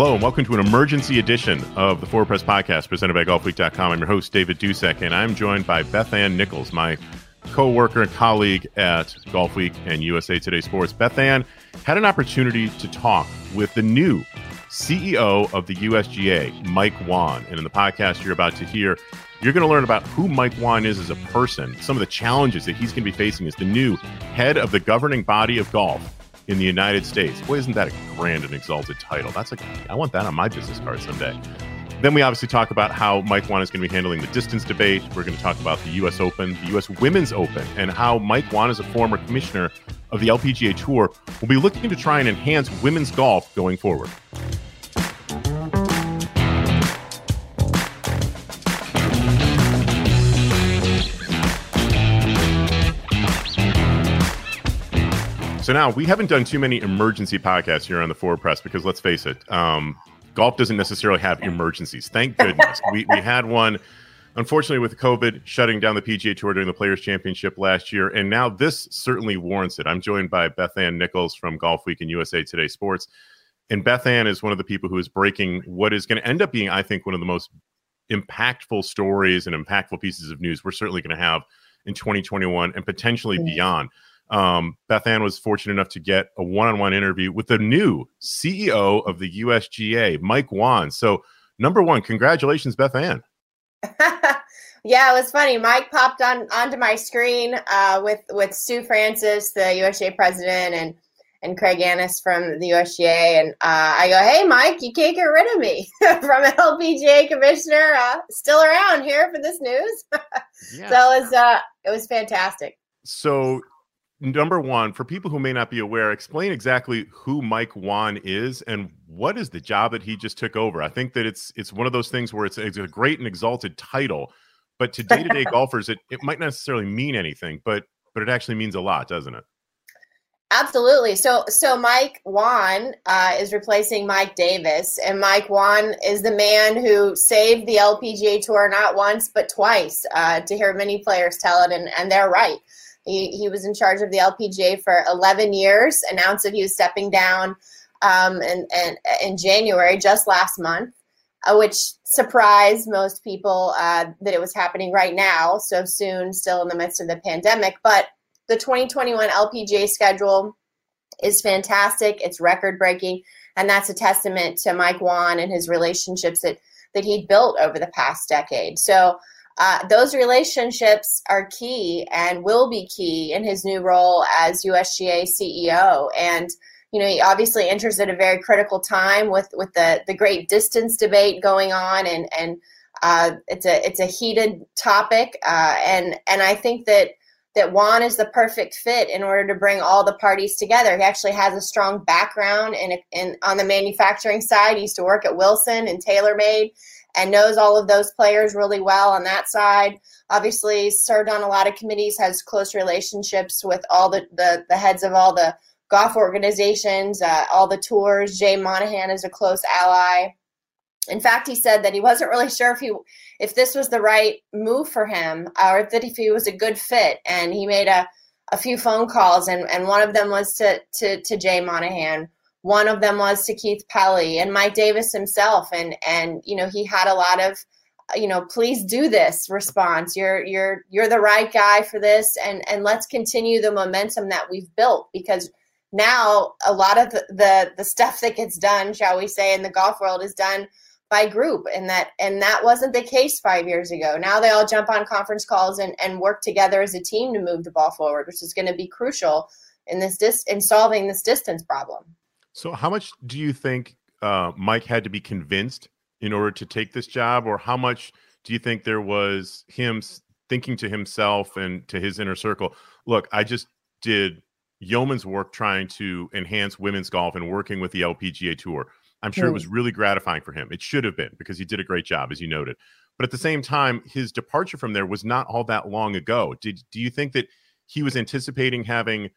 Hello, and welcome to an emergency edition of the Forward Press Podcast presented by GolfWeek.com. I'm your host, David Dusek, and I'm joined by Beth Ann Nichols, my co-worker and colleague at Golf Week and USA Today Sports. Beth Ann had an opportunity to talk with the new CEO of the USGA, Mike Whan. And in the podcast you're about to hear, you're going to learn about who Mike Whan is as a person, some of the challenges that he's going to be facing as the new head of the governing body of golf in the United States. Boy, isn't that a grand and exalted title? That's like, I want that on my business card someday. Then we obviously talk about how Mike Whan is going to be handling the distance debate. We're going to talk about the U.S. Open, the U.S. Women's Open, and how Mike Whan, as a former commissioner of the LPGA Tour, will be looking to try and enhance women's golf going forward. So now we haven't done too many emergency podcasts here on the Forward Press because let's face it, um, golf doesn't necessarily have emergencies. Thank goodness. we, we had one, unfortunately, with COVID shutting down the PGA Tour during the Players Championship last year. And now this certainly warrants it. I'm joined by Beth Ann Nichols from Golf Week and USA Today Sports. And Beth Ann is one of the people who is breaking what is going to end up being, I think, one of the most impactful stories and impactful pieces of news we're certainly going to have in 2021 and potentially beyond. Um, Beth Ann was fortunate enough to get a one-on-one interview with the new CEO of the USGA, Mike Whan. So, number one, congratulations, Beth Ann. yeah, it was funny. Mike popped on onto my screen uh, with with Stu Francis, the USGA president, and and Craig Annis from the USGA, and uh, I go, "Hey, Mike, you can't get rid of me from an LPGA commissioner, uh, still around here for this news." yeah. So it was uh, it was fantastic. So number one, for people who may not be aware, explain exactly who Mike Whan is and what is the job that he just took over. I think that it's it's one of those things where it's, it's a great and exalted title, but to day to day golfers, it, it might not necessarily mean anything, but but it actually means a lot, doesn't it? Absolutely. So, so Mike Whan uh, is replacing Mike Davis, and Mike Whan is the man who saved the LPGA Tour not once but twice. Uh, to hear many players tell it, and and they're right. He, he was in charge of the LPGA for 11 years, announced that he was stepping down um, in, in, in January, just last month, uh, which surprised most people uh, that it was happening right now, so soon, still in the midst of the pandemic. But the 2021 LPGA schedule is fantastic, it's record breaking, and that's a testament to Mike Whan and his relationships that, that he built over the past decade. So, uh, those relationships are key and will be key in his new role as USGA CEO. And you know, he obviously enters at a very critical time with with the the great distance debate going on, and and uh, it's a it's a heated topic, uh, and and I think that that Whan is the perfect fit in order to bring all the parties together. He actually has a strong background in, in on the manufacturing side. He used to work at Wilson and TaylorMade and knows all of those players really well on that side. Obviously, served on a lot of committees, has close relationships with all the, the, the heads of all the golf organizations, uh, all the tours. Jay Monahan is a close ally. In fact, he said that he wasn't really sure if he if this was the right move for him or if that if he was a good fit. And he made a, a few phone calls, and, and one of them was to, to, to Jay Monahan one of them was to Keith Pelley and Mike Davis himself, and and you know he had a lot of you know please do this response. You're you're you're the right guy for this. And and let's continue the momentum that we've built because now a lot of the, the the, stuff that gets done shall we say in the golf world is done by group. And that and that wasn't the case five years ago. Now they all jump on conference calls and, and work together as a team to move the ball forward which is going to be crucial in this dis- in solving this distance problem so, how much do you think uh, Mike had to be convinced in order to take this job, or how much do you think there was him thinking to himself and to his inner circle, look, I just did yeoman's work trying to enhance women's golf and working with the LPGA Tour. I'm sure mm. it was really gratifying for him. It should have been because he did a great job, as you noted. But at the same time, his departure from there was not all that long ago. Did do you think that he was anticipating having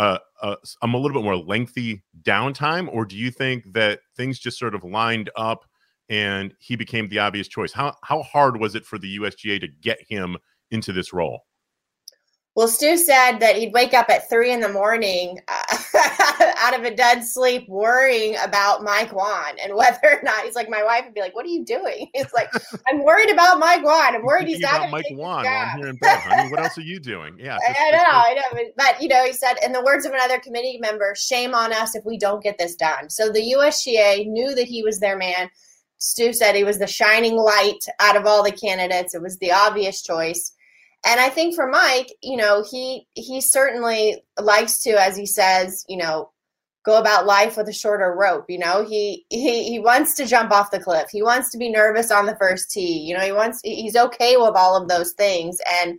a, a little bit more lengthy downtime, or do you think that things just sort of lined up and he became the obvious choice? How how hard was it for the USGA to get him into this role? Well, Stu said that he'd wake up at three in the morning uh, out of a dead sleep worrying about Mike Whan and whether or not he's like, my wife would be like, What are you doing? He's like, I'm worried about Mike Whan. I'm worried he's not Mike while I'm here in bed, honey. What else are you doing? Yeah. Just, I know, I know. But, you know, he said, in the words of another committee member, shame on us if we don't get this done. So the USGA knew that he was their man. Stu said he was the shining light out of all the candidates. It was the obvious choice and I think for Mike, you know, he he certainly likes to, as he says, you know, go about life with a shorter rope. You know, he he he wants to jump off the cliff. He wants to be nervous on the first tee. You know, he wants he's okay with all of those things, and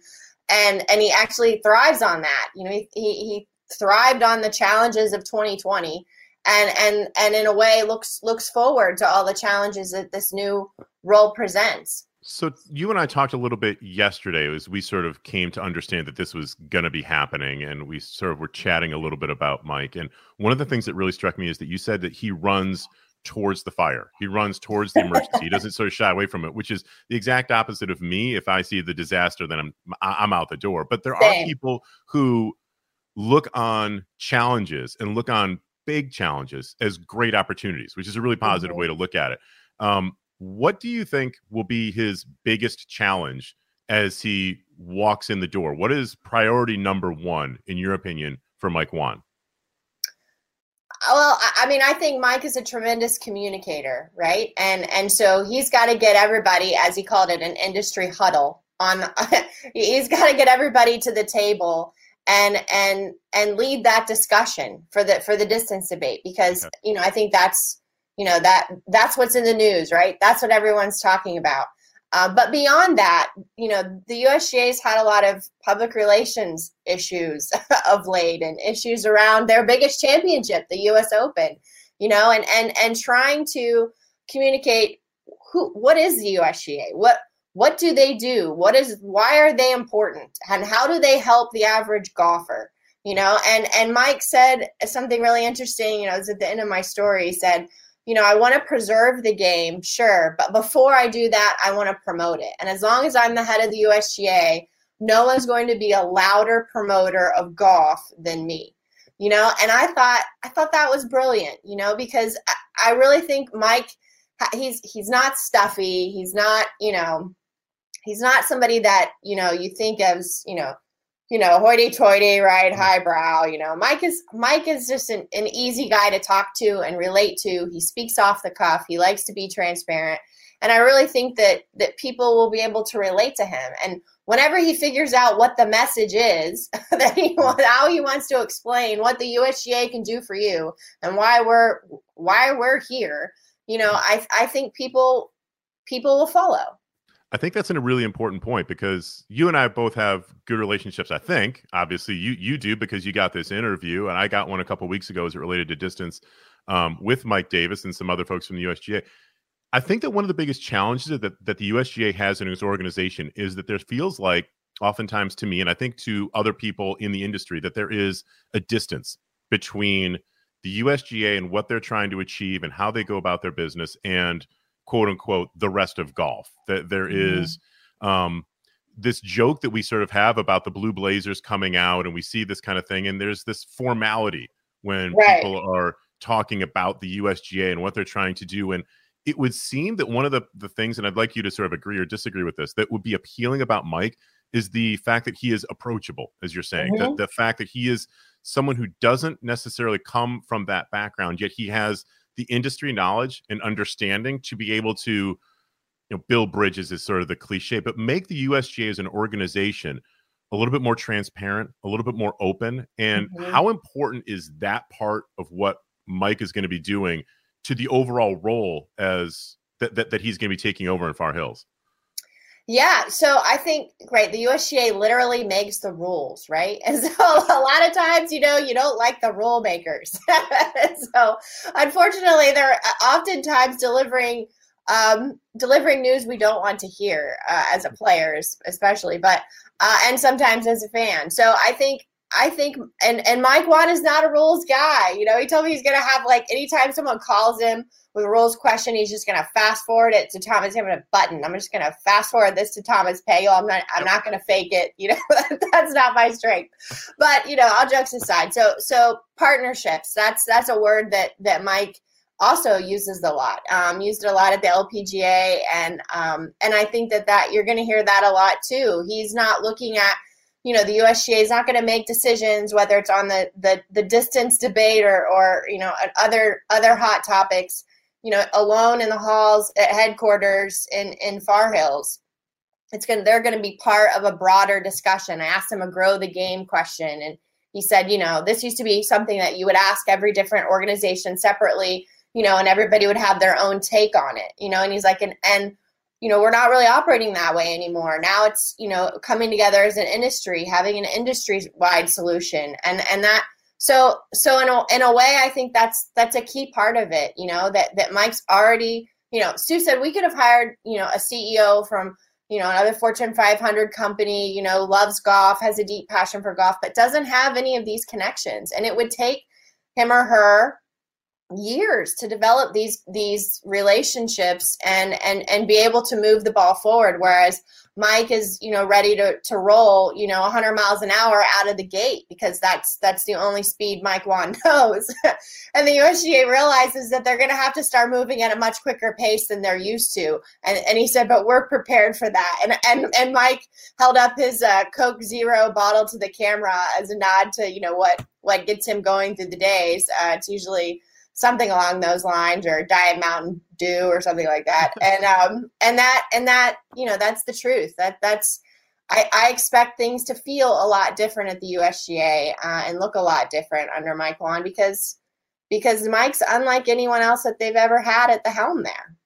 and and he actually thrives on that. You know, he he, he thrived on the challenges of 2020 and and and in a way looks looks forward to all the challenges that this new role presents so you and I talked a little bit yesterday as we sort of came to understand that this was going to be happening, and we sort of were chatting a little bit about Mike. And one of the things that really struck me is that you said that he runs towards the fire. He runs towards the emergency. he doesn't sort of shy away from it, which is the exact opposite of me. If I see the disaster, then I'm I'm out the door. But there are people who look on challenges and look on big challenges as great opportunities, which is a really positive mm-hmm. way to look at it. Um, what do you think will be his biggest challenge as he walks in the door? What is priority number one, in your opinion, for Mike Whan? Uh, well, I mean, I think Mike is a tremendous communicator, right? And and so he's got to get everybody, as he called it, an industry huddle on. he's got to get everybody to the table and and and lead that discussion for the for the distance debate because you know I think that's you know that that's what's in the news right? That's what everyone's talking about. Uh, but beyond that you know the usga's had a lot of public relations issues of late and issues around their biggest championship the us open you know and and and trying to communicate who what is the usga what what do they do? What is why are they important? And how do they help the average golfer? You know and and mike said something really interesting you know it was at the end of my story. He said you know, I want to preserve the game, sure, but before I do that, I want to promote it. And as long as I'm the head of the USGA, no one's going to be a louder promoter of golf than me. You know, and I thought I thought that was brilliant, you know, because I, really think Mike he's he's not stuffy, he's not, you know, he's not somebody that, you know, you think as, you know, you know, hoity-toity, right, highbrow. You know, Mike is Mike is just an, an easy guy to talk to and relate to. He speaks off the cuff. He likes to be transparent, and I really think that that people will be able to relate to him. And whenever he figures out what the message is, that he how he wants to explain what the USGA can do for you and why we're why we're here, you know, I I think people people will follow. I think that's a really important point because you and I both have good relationships. I think, obviously, you you do because you got this interview, and I got one a couple weeks ago as it related to distance um, with Mike Davis and some other folks from the USGA. I think that one of the biggest challenges that that the USGA has in its organization is that there feels like, oftentimes to me, and I think to other people in the industry, that there is a distance between the USGA and what they're trying to achieve and how they go about their business and quote unquote the rest of golf. That there is um, this joke that we sort of have about the Blue Blazers coming out, and we see this kind of thing, and there's this formality when right. people are talking about the USGA and what they're trying to do. And it would seem that one of the, the things, and I'd like you to sort of agree or disagree with this, that would be appealing about Mike is the fact that he is approachable, as you're saying, mm-hmm. the, the fact that he is someone who doesn't necessarily come from that background, yet he has the industry knowledge and understanding to be able to you know build bridges is sort of the cliche but make the usga as an organization a little bit more transparent a little bit more open and mm-hmm. how important is that part of what mike is going to be doing to the overall role as that, that, that he's going to be taking over in far hills Yeah, so I think great. The USGA literally makes the rules, right? And so a lot of times, you know, you don't like the rule makers. so unfortunately, they're uh, oftentimes delivering um, delivering news we don't want to hear uh, as a players, especially, but uh, and sometimes as a fan. So I think I think and and Mike Whan is not a rules guy. You know, he told me he's gonna have like anytime someone calls him with a rules question, he's just gonna fast forward it to Thomas. Having a button. I'm just gonna fast forward this to Thomas Pagel. I'm not. I'm not gonna fake it. You know, that's not my strength. But you know, all jokes aside, so so partnerships. That's that's a word that that Mike also uses a lot. Um, used it a lot at the LPGA, and um, and I think that that you're going to hear that a lot too. He's not looking at you know the USGA is not going to make decisions whether it's on the, the the distance debate or or you know other other hot topics you know alone in the halls at headquarters in in Far Hills. It's going they're going to be part of a broader discussion. I asked him a grow the game question and he said, you know, this used to be something that you would ask every different organization separately, you know, and everybody would have their own take on it, you know, and he's like and and you know, we're not really operating that way anymore. Now it's, you know, coming together as an industry, having an industry wide solution. And, and that, so, so in a, in a way, I think that's, that's a key part of it, you know, that, that Mike's already, you know, Stu said we could have hired, you know, a CEO from, you know, another Fortune 500 company, you know, loves golf, has a deep passion for golf, but doesn't have any of these connections. And it would take him or her years to develop these these relationships and and and be able to move the ball forward. Whereas Mike is you know ready to to roll you know 100 miles an hour out of the gate because that's that's the only speed Mike Whan knows. And the USGA realizes that they're going to have to start moving at a much quicker pace than they're used to. And and he said but we're prepared for that. And and and Mike held up his uh, Coke Zero bottle to the camera as a nod to you know what what gets him going through the days. Uh, it's usually something along those lines or diet mountain dew or something like that and um and that and that you know that's the truth that that's I, I expect things to feel a lot different at the USGA uh, and look a lot different under Mike Whan because because Mike's unlike anyone else that they've ever had at the helm there.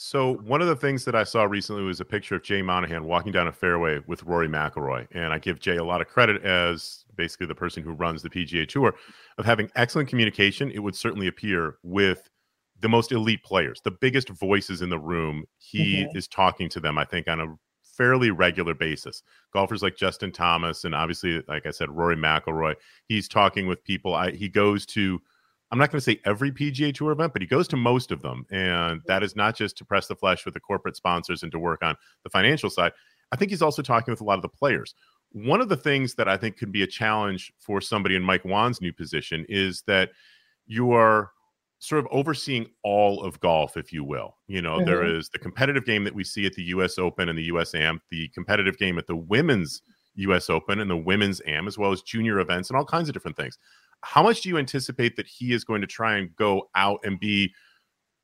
So one of the things that I saw recently was a picture of Jay Monahan walking down a fairway with Rory McIlroy, and I give Jay a lot of credit as basically the person who runs the PGA Tour of having excellent communication. It would certainly appear with the most elite players, the biggest voices in the room. He mm-hmm. is talking to them, I think, on a fairly regular basis. Golfers like Justin Thomas and obviously, like I said, Rory McIlroy. He's talking with people. I, he goes to I'm not going to say every PGA Tour event, but he goes to most of them. And that is not just to press the flesh with the corporate sponsors and to work on the financial side. I think he's also talking with a lot of the players. One of the things that I think could be a challenge for somebody in Mike Whan's new position is that you are sort of overseeing all of golf, if you will. You know, mm-hmm. there is the competitive game that we see at the US Open and the US Am, the competitive game at the women's US Open and the women's Am, as well as junior events and all kinds of different things how much do you anticipate that he is going to try and go out and be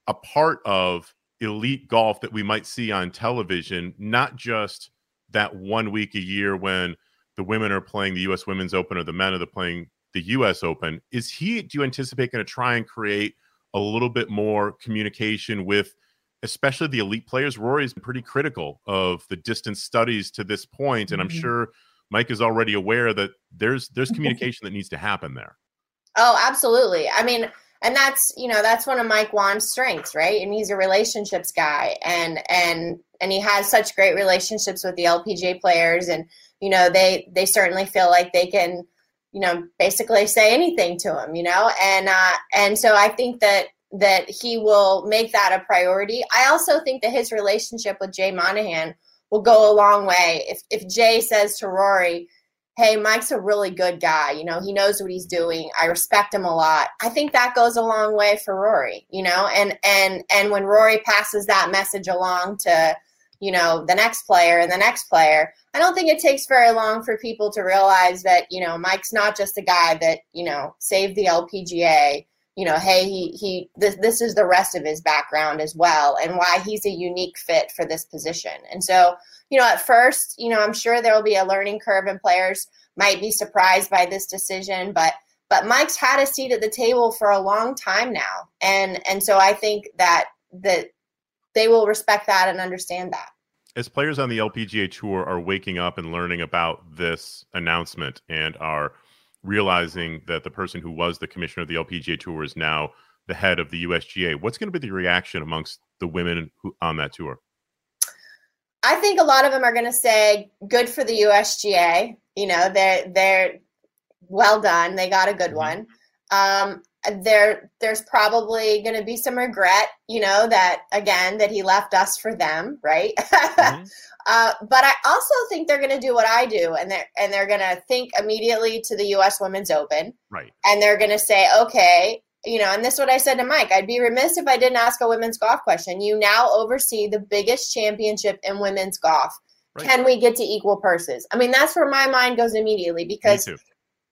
a part of elite golf that we might see on television, not just that one week a year when the women are playing the U.S. Women's Open or the men are playing the U.S. Open? Is he, do you anticipate, going to try and create a little bit more communication with? especially the elite players. Rory Rory's pretty critical of the distance studies to this point, and I'm mm-hmm. sure Mike is already aware that there's there's communication that needs to happen there. Oh, absolutely. I mean, and that's you know that's one of Mike Whan's strengths, right? And he's a relationships guy, and and and he has such great relationships with the LPGA players, and you know they they certainly feel like they can you know basically say anything to him, you know, and uh, and so I think that that he will make that a priority. I also think that his relationship with Jay Monahan will go a long way. If if Jay says to Rory, hey, Mike's a really good guy. You know, he knows what he's doing. I respect him a lot. I think that goes a long way for Rory, you know, and and and when Rory passes that message along to, you know, the next player and the next player, I don't think it takes very long for people to realize that, you know, Mike's not just a guy that, you know, saved the LPGA. You know, hey, he he this this is the rest of his background as well and why he's a unique fit for this position. And so you know, at first, you know, I'm sure there will be a learning curve and players might be surprised by this decision, but but Mike's had a seat at the table for a long time now. And and so I think that that they will respect that and understand that. as players on the LPGA tour are waking up and learning about this announcement and are realizing that the person who was the commissioner of the LPGA tour is now the head of the USGA, what's going to be the reaction amongst the women who, on that tour? I think a lot of them are going to say, "Good for the USGA." You know, they're they're well done. They got a good mm-hmm. one. Um, there there's probably going to be some regret you know that again that he left us for them right mm-hmm. Uh, but i also think they're going to do what i do and they're and they're going to think immediately to the us women's open. Right. And they're going to say okay you know and this is what i said to mike i'd be remiss if i didn't ask a women's golf question. You now oversee the biggest championship in women's golf. Right. can we get to equal purses? I mean that's where my mind goes immediately because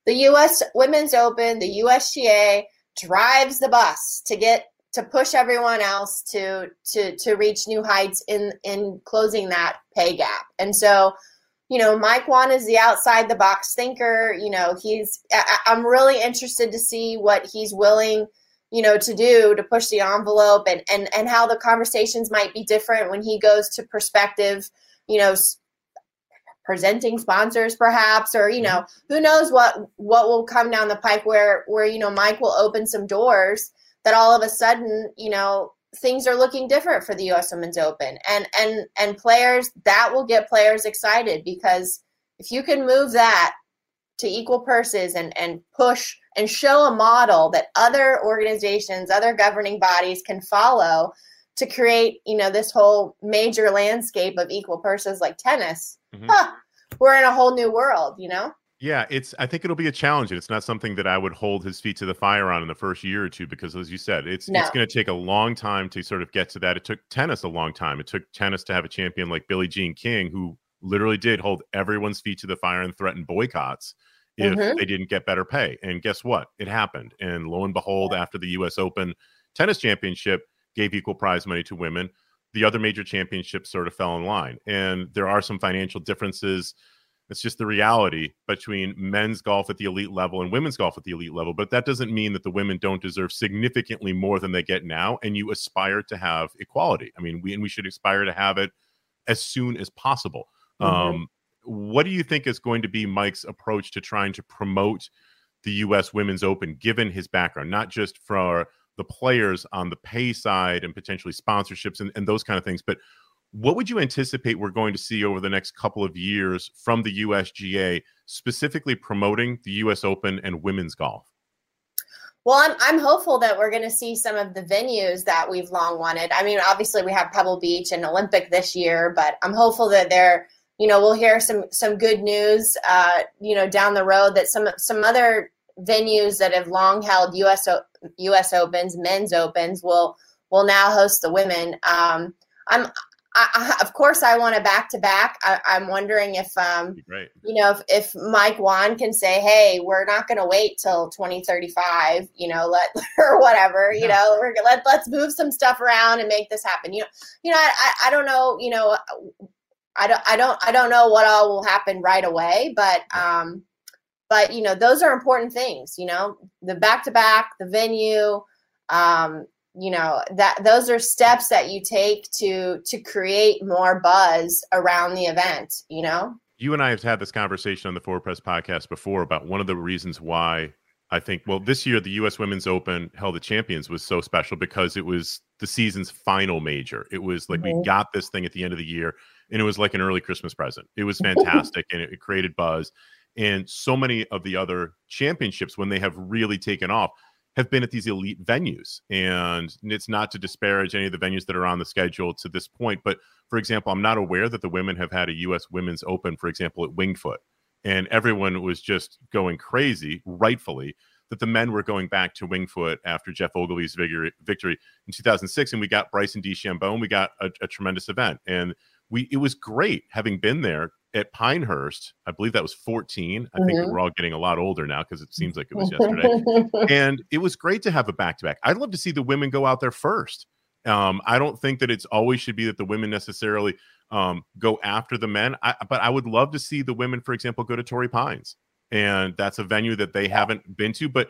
the us women's open the usga drives the bus to get to push everyone else to to to reach new heights in in closing that pay gap. And so, you know, Mike Whan is the outside the box thinker. You know, he's I, I'm really interested to see what he's willing you know to do to push the envelope and and and how the conversations might be different when he goes to prospective you know presenting sponsors perhaps or you know mm-hmm. who knows what what will come down the pipe where where you know mike will open some doors that all of a sudden you know things are looking different for the us women's open and and and players that will get players excited because if you can move that to equal purses and and push and show a model that other organizations other governing bodies can follow to create you know this whole major landscape of equal purses like tennis mm-hmm. huh, we're in a whole new world you know yeah it's i think it'll be a challenge and it's not something that i would hold his feet to the fire on in the first year or two because as you said it's no. it's going to take a long time to sort of get to that it took tennis a long time it took tennis to have a champion like billie jean king who literally did hold everyone's feet to the fire and threaten boycotts if mm-hmm. they didn't get better pay and guess what it happened and lo and behold after the us open tennis championship gave equal prize money to women. The other major championships sort of fell in line. And there are some financial differences. It's just the reality between men's golf at the elite level and women's golf at the elite level. But that doesn't mean that the women don't deserve significantly more than they get now. And you aspire to have equality. I mean, we and we should aspire to have it as soon as possible. Mm-hmm. Um, what do you think is going to be Mike's approach to trying to promote the U.S. Women's Open, given his background, not just for the players on the pay side and potentially sponsorships and, and those kind of things. But what would you anticipate we're going to see over the next couple of years from the USGA, specifically promoting the US Open and women's golf? Well, I'm, I'm hopeful that we're going to see some of the venues that we've long wanted. I mean, obviously we have Pebble Beach and Olympic this year, but I'm hopeful that they're, you know, we'll hear some some good news, uh, you know, down the road that some some other venues that have long held US US Opens, men's Opens will will now host the women. Um, I'm I, I, of course I want a back to back. I'm wondering if um, you know if, if Mike Whan can say, hey, we're not going to wait till 2035, you know, let or whatever, yeah. you know, we're let let's move some stuff around and make this happen. You know, you know, I, I don't know, you know, I don't I don't I don't know what all will happen right away, but um, but you know those are important things you know the back to back the venue um, you know that those are steps that you take to to create more buzz around the event you know? You and i have had this conversation on the Forward Press podcast before about one of the reasons why i think well this year the us women's open held the champions was so special because it was the season's final major. It was like mm-hmm. we got this thing at the end of the year and it was like an early christmas present. It was fantastic and it, it created buzz. And so many of the other championships, when they have really taken off, have been at these elite venues. And it's not to disparage any of the venues that are on the schedule to this point. But for example, I'm not aware that the women have had a U.S. Women's Open, for example, at Wingfoot. And everyone was just going crazy, rightfully, that the men were going back to Wingfoot after Geoff Ogilvy's victory in 2006. And we got Bryson DeChambeau, and we got a, a tremendous event. And we it was great having been there at Pinehurst. I believe that was 14. I mm-hmm. think we're all getting a lot older now because it seems like it was yesterday. and it was great to have a back to back. I'd love to see the women go out there first. Um, I don't think that it's always should be that the women necessarily um, go after the men, I, but I would love to see the women, for example, go to Torrey Pines. And that's a venue that they haven't been to. But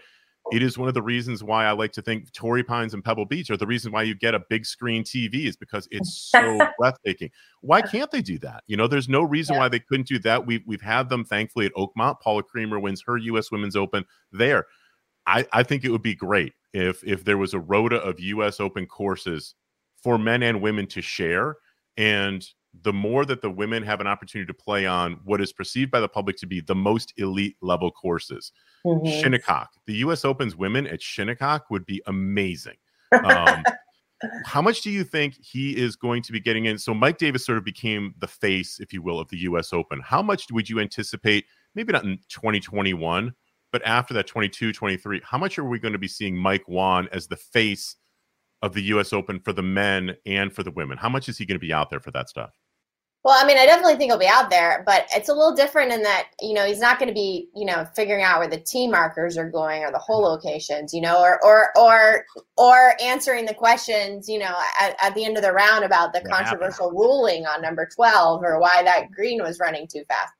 it is one of the reasons why I like to think Torrey Pines and Pebble Beach are the reason why you get a big screen TV is because it's so breathtaking. Why can't they do that? You know, there's no reason yeah. why they couldn't do that. We've we've had them thankfully at Oakmont. Paula Creamer wins her U.S. Women's Open there. I, I think it would be great if if there was a rota of U.S. Open courses for men and women to share, and the more that the women have an opportunity to play on what is perceived by the public to be the most elite level courses. Mm-hmm. Shinnecock, the U.S. Open's women at Shinnecock would be amazing. Um, how much do you think he is going to be getting in? So Mike Davis sort of became the face, if you will, of the U.S. Open. How much would you anticipate? Maybe not in 2021, but after that 22, 23, how much are we going to be seeing Mike Whan as the face of the U.S. Open for the men and for the women? How much is he going to be out there for that stuff? Well, I mean, I definitely think he'll be out there, but it's a little different in that, you know, he's not going to be, you know, figuring out where the tee markers are going or the hole locations, you know, or or or or answering the questions, you know, at, at the end of the round about the what controversial happened? ruling on number 12 or why that green was running too fast.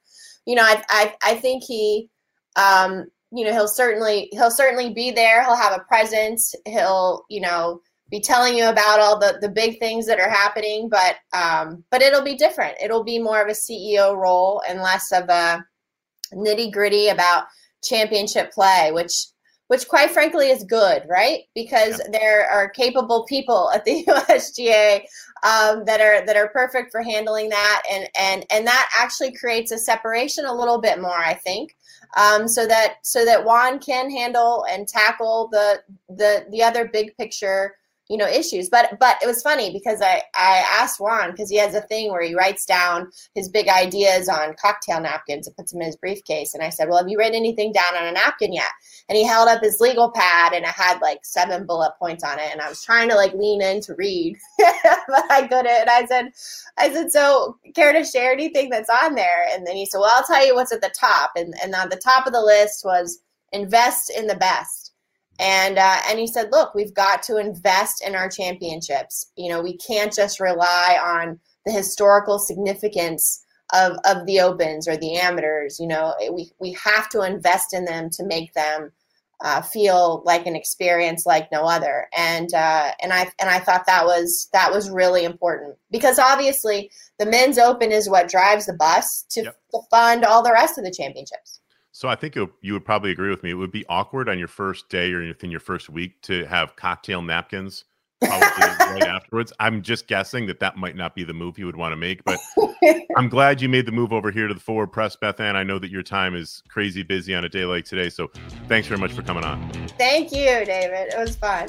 You know, I I, I think he um, you know, he'll certainly he'll certainly be there. He'll have a presence. He'll, you know, be telling you about all the the big things that are happening, but um, but it'll be different. It'll be more of a CEO role and less of a nitty gritty about championship play, which which quite frankly is good, right? Because yeah. there are capable people at the USGA um, that are that are perfect for handling that, and and and that actually creates a separation a little bit more, I think, um, so that so that Whan can handle and tackle the the the other big picture you know issues. But but it was funny because i i asked Whan because he has a thing where he writes down his big ideas on cocktail napkins and puts them in his briefcase. And i said well have you written anything down on a napkin yet? And he held up his legal pad and it had like seven bullet points on it. And i was trying to like lean in to read but i couldn't. And i said i said so care to share anything that's on there? And then he said well i'll tell you what's at the top. And and on the top of the list was invest in the best and uh, and he said, look, we've got to invest in our championships. You know, we can't just rely on the historical significance of of the opens or the amateurs. You know, we we have to invest in them to make them uh, feel like an experience like no other. And uh, and I and I thought that was that was really important because obviously the men's open is what drives the bus to, yep. to fund all the rest of the championships. So I think you would probably agree with me. It would be awkward on your first day or within your first week to have cocktail napkins probably right afterwards. I'm just guessing that that might not be the move you would want to make, but I'm glad you made the move over here to the forward press, Beth Ann. I know that your time is crazy busy on a day like today, so thanks very much for coming on. Thank you, David. It was fun.